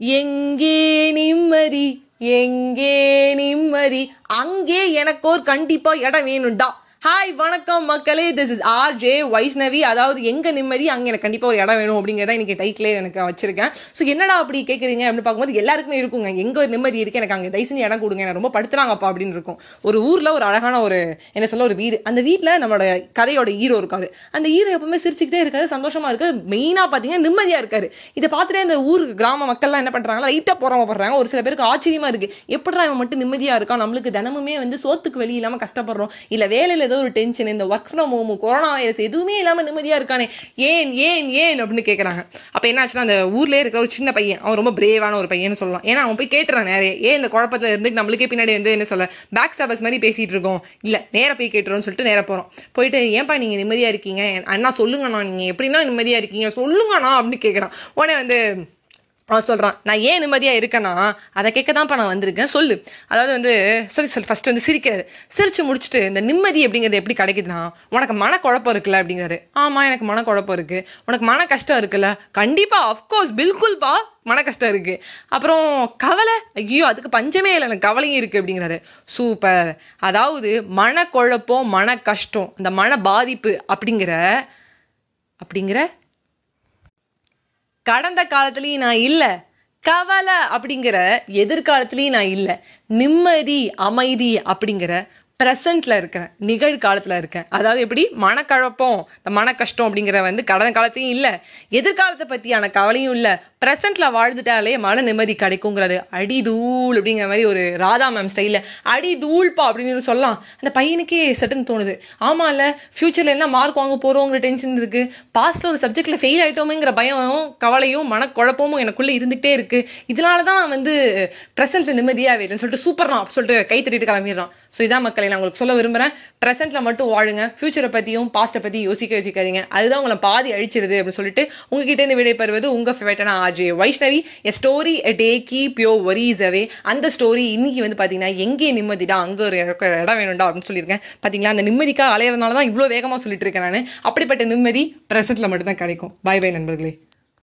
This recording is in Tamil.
எங்கே நிம்மதி? எங்கே நிம்மதி? அங்கே எனக்கோர் கண்டிப்பா இடம் வேணும்டா. ஹாய் வணக்கம் மக்களே. This is R J Vaishnavi அதாவது எங்கே நிம்மதி அங்கே எனக்கு கண்டிப்பாக ஒரு இடம் வேணும் அப்படிங்கிறத இன்றைக்கி டைட்டிலே எனக்கு வச்சிருக்கேன். ஸோ என்னடா அப்படி கேட்குறீங்க அப்படின்னு பார்க்கும்போது எல்லாருக்குமே இருக்குங்க. எங்கே ஒரு நிம்மதி இருக்குது எனக்கு அங்கே தயவு செஞ்சு இடம் கொடுங்க. எனக்கு ரொம்ப படுத்துறாங்கப்பா அப்படின்னு இருக்கும். ஒரு ஊரில் ஒரு அழகான ஒரு என்ன சொல்ல ஒரு வீடு. அந்த வீட்டில் நம்மளோட கதையோட ஹீரோ இருக்காரு. அந்த ஹீரோ எப்பவுமே சிரிச்சுக்கிட்டே இருக்காரு சந்தோஷமாக இருக்காது மெயினாக பார்த்தீங்கன்னா நிம்மதியாக இருக்காரு. இதை பார்த்துட்டே அந்த ஊர் கிராம மக்கள்லாம் என்ன பண்ணுறாங்க லைட்டாக போகிறாங்க ஒரு சில பேருக்கு ஆச்சரியமாக இருக்குது எப்படா இவன் மட்டும் நிம்மதியாக இருக்கான்? நம்மளுக்கு தினமுமே வந்து சோத்துக்கு வெளியே இல்லாமல் கஷ்டப்படுறோம். இல்லை வேலையில் ஏதோ ஒரு டென்ஷன் இந்த work from home corona virus எதுவுமே இல்லாமல் நிம்மதியாக இருக்கானே. ஏன் ஏன் ஏன் அப்படின்னு கேட்குறாங்க அப்போ என்ன ஆச்சுன்னா அந்த ஊர்லேயே இருக்கிற ஒரு சின்ன பையன் அவன் ரொம்ப பிரேவான ஒரு பையன் சொல்லலாம். ஏன்னா அவன் போய் கேட்டுறான் நிறைய. ஏன் இந்த குழப்பத்தில் இருந்து நம்மளுக்கே பின்னாடி வந்து என்ன சொல்ல பேக் ஸ்டாபர்ஸ் மாதிரி பேசிகிட்டு இருக்கோம். இல்லை நேராக போய் கேட்டுறோம்னு சொல்லிட்டு நேராக போகிறோம் போயிட்டு ஏன்ப்பா நீங்கள் நிம்மதியாக இருக்கீங்க? அண்ணா சொல்லுங்கண்ணா. நீங்கள் எப்படின்னா நிம்மதியாக இருக்கீங்க? சொல்லுங்கண்ணா அப்படின்னு கேட்குறான் உடனே வந்து அவன் சொல்கிறான் நான் ஏன் நிம்மதியாக இருக்கேன்னா அதை கேட்க தான்ப்பா நான் வந்திருக்கேன். சொல்லு. அதாவது வந்து சொல்லி சொல்லி. ஃபஸ்ட்டு வந்து சிரிக்கிறது சிரித்து முடிச்சுட்டு இந்த நிம்மதி அப்படிங்கிறது எப்படி கிடைக்குதுன்னா உனக்கு மனக்குழப்பம் இருக்குல்ல அப்படிங்கிறது ஆமாம் எனக்கு மனக்குழப்பம் இருக்குது உனக்கு மன கஷ்டம் இருக்குல்ல? கண்டிப்பாக அஃப்கோர்ஸ் பில்குல்பா மன கஷ்டம் இருக்குது அப்புறம் கவலை ஐயோ அதுக்கு பஞ்சமே இல்லை எனக்கு கவலையும் இருக்குது அப்படிங்கிறாரு. சூப்பர் அதாவது மனக்குழப்பம் மன கஷ்டம் இந்த மன பாதிப்பு அப்படிங்கிற அப்படிங்கிற கடந்த காலத்துலேயும் நான் இல்லை. கவலை அப்படிங்கிற எதிர்காலத்துலேயும் நான் இல்லை. நிம்மதி அமைதி அப்படிங்கிற ப்ரெசண்ட்ல இருக்கிறேன். நிகழ்காலத்தில் இருக்கேன். அதாவது எப்படி? மனக்கழப்பம் இந்த மன கஷ்டம் அப்படிங்கிற வந்து கடந்த காலத்தையும் இல்லை. எதிர்காலத்தை பற்றியான கவலையும் இல்லை. ப்ரெசண்ட்ல வாழ்ந்துட்டாலே மன நிம்மதி கிடைக்குங்கிறது. அடி தூள் அப்படிங்கிற மாதிரி ஒரு ராதா மேம் ஸ்டைலில் அடி தூள்ப்பா அப்படின்னு சொல்லலாம். அந்த பையனுக்கே சட்டுன்னு தோணுது. ஆமாம் இல்லை ஃப்யூச்சரில் என்ன மார்க் வாங்க போகிறோங்கிற டென்ஷன் இருக்குது பாஸ்ட்டில் ஒரு சப்ஜெக்டில் ஃபெயில் ஆகிட்டோமேங்கிற பயமும் கவலையும் மனக்குழப்பமும் எனக்குள்ளே இருந்துகிட்டே இருக்குது இதனால தான் நான் வந்து ப்ரெசென்ட்டில் நிம்மதியாகவே இல்லைன்னு சொல்லிட்டு சூப்பர்னா சொல்லிட்டு கை தட்டிட்டு கிளம்பிடுறான். ஸோ இதான் மக்களை நான் உங்களுக்கு சொல்ல விரும்புகிறேன் ப்ரெசென்ட்டில் மட்டும் வாழுங்க. ஃப்யூச்சரை பற்றியும் பாஸ்ட்டை பற்றி யோசிக்க யோசிக்காதீங்க அதுதான் உங்களை பாதி அழிச்சிருது அப்படின்னு சொல்லிட்டு உங்ககிட்ட இருந்து விடைபெறுவது உங்கள் ஃபேவரட்டான RJ Vaishnavi a story a day keep your worries away அந்த ஸ்டோரி இன்னைக்கு வந்து பார்த்தீங்கன்னா எங்கே நிம்மதிடா அங்கே ஒரு இடம் வேணும்டா அப்படின்னு சொல்லியிருக்கேன். பார்த்தீங்களா அந்த நிம்மதிக்காக அலையிறதுனால தான் இவ்வளோ வேகமாக சொல்லிட்டு இருக்கேன் நான். அப்படிப்பட்ட நிம்மதி ப்ரெசென்ட்டில் மட்டும்தான் கிடைக்கும். பாய் பாய் நண்பர்களே.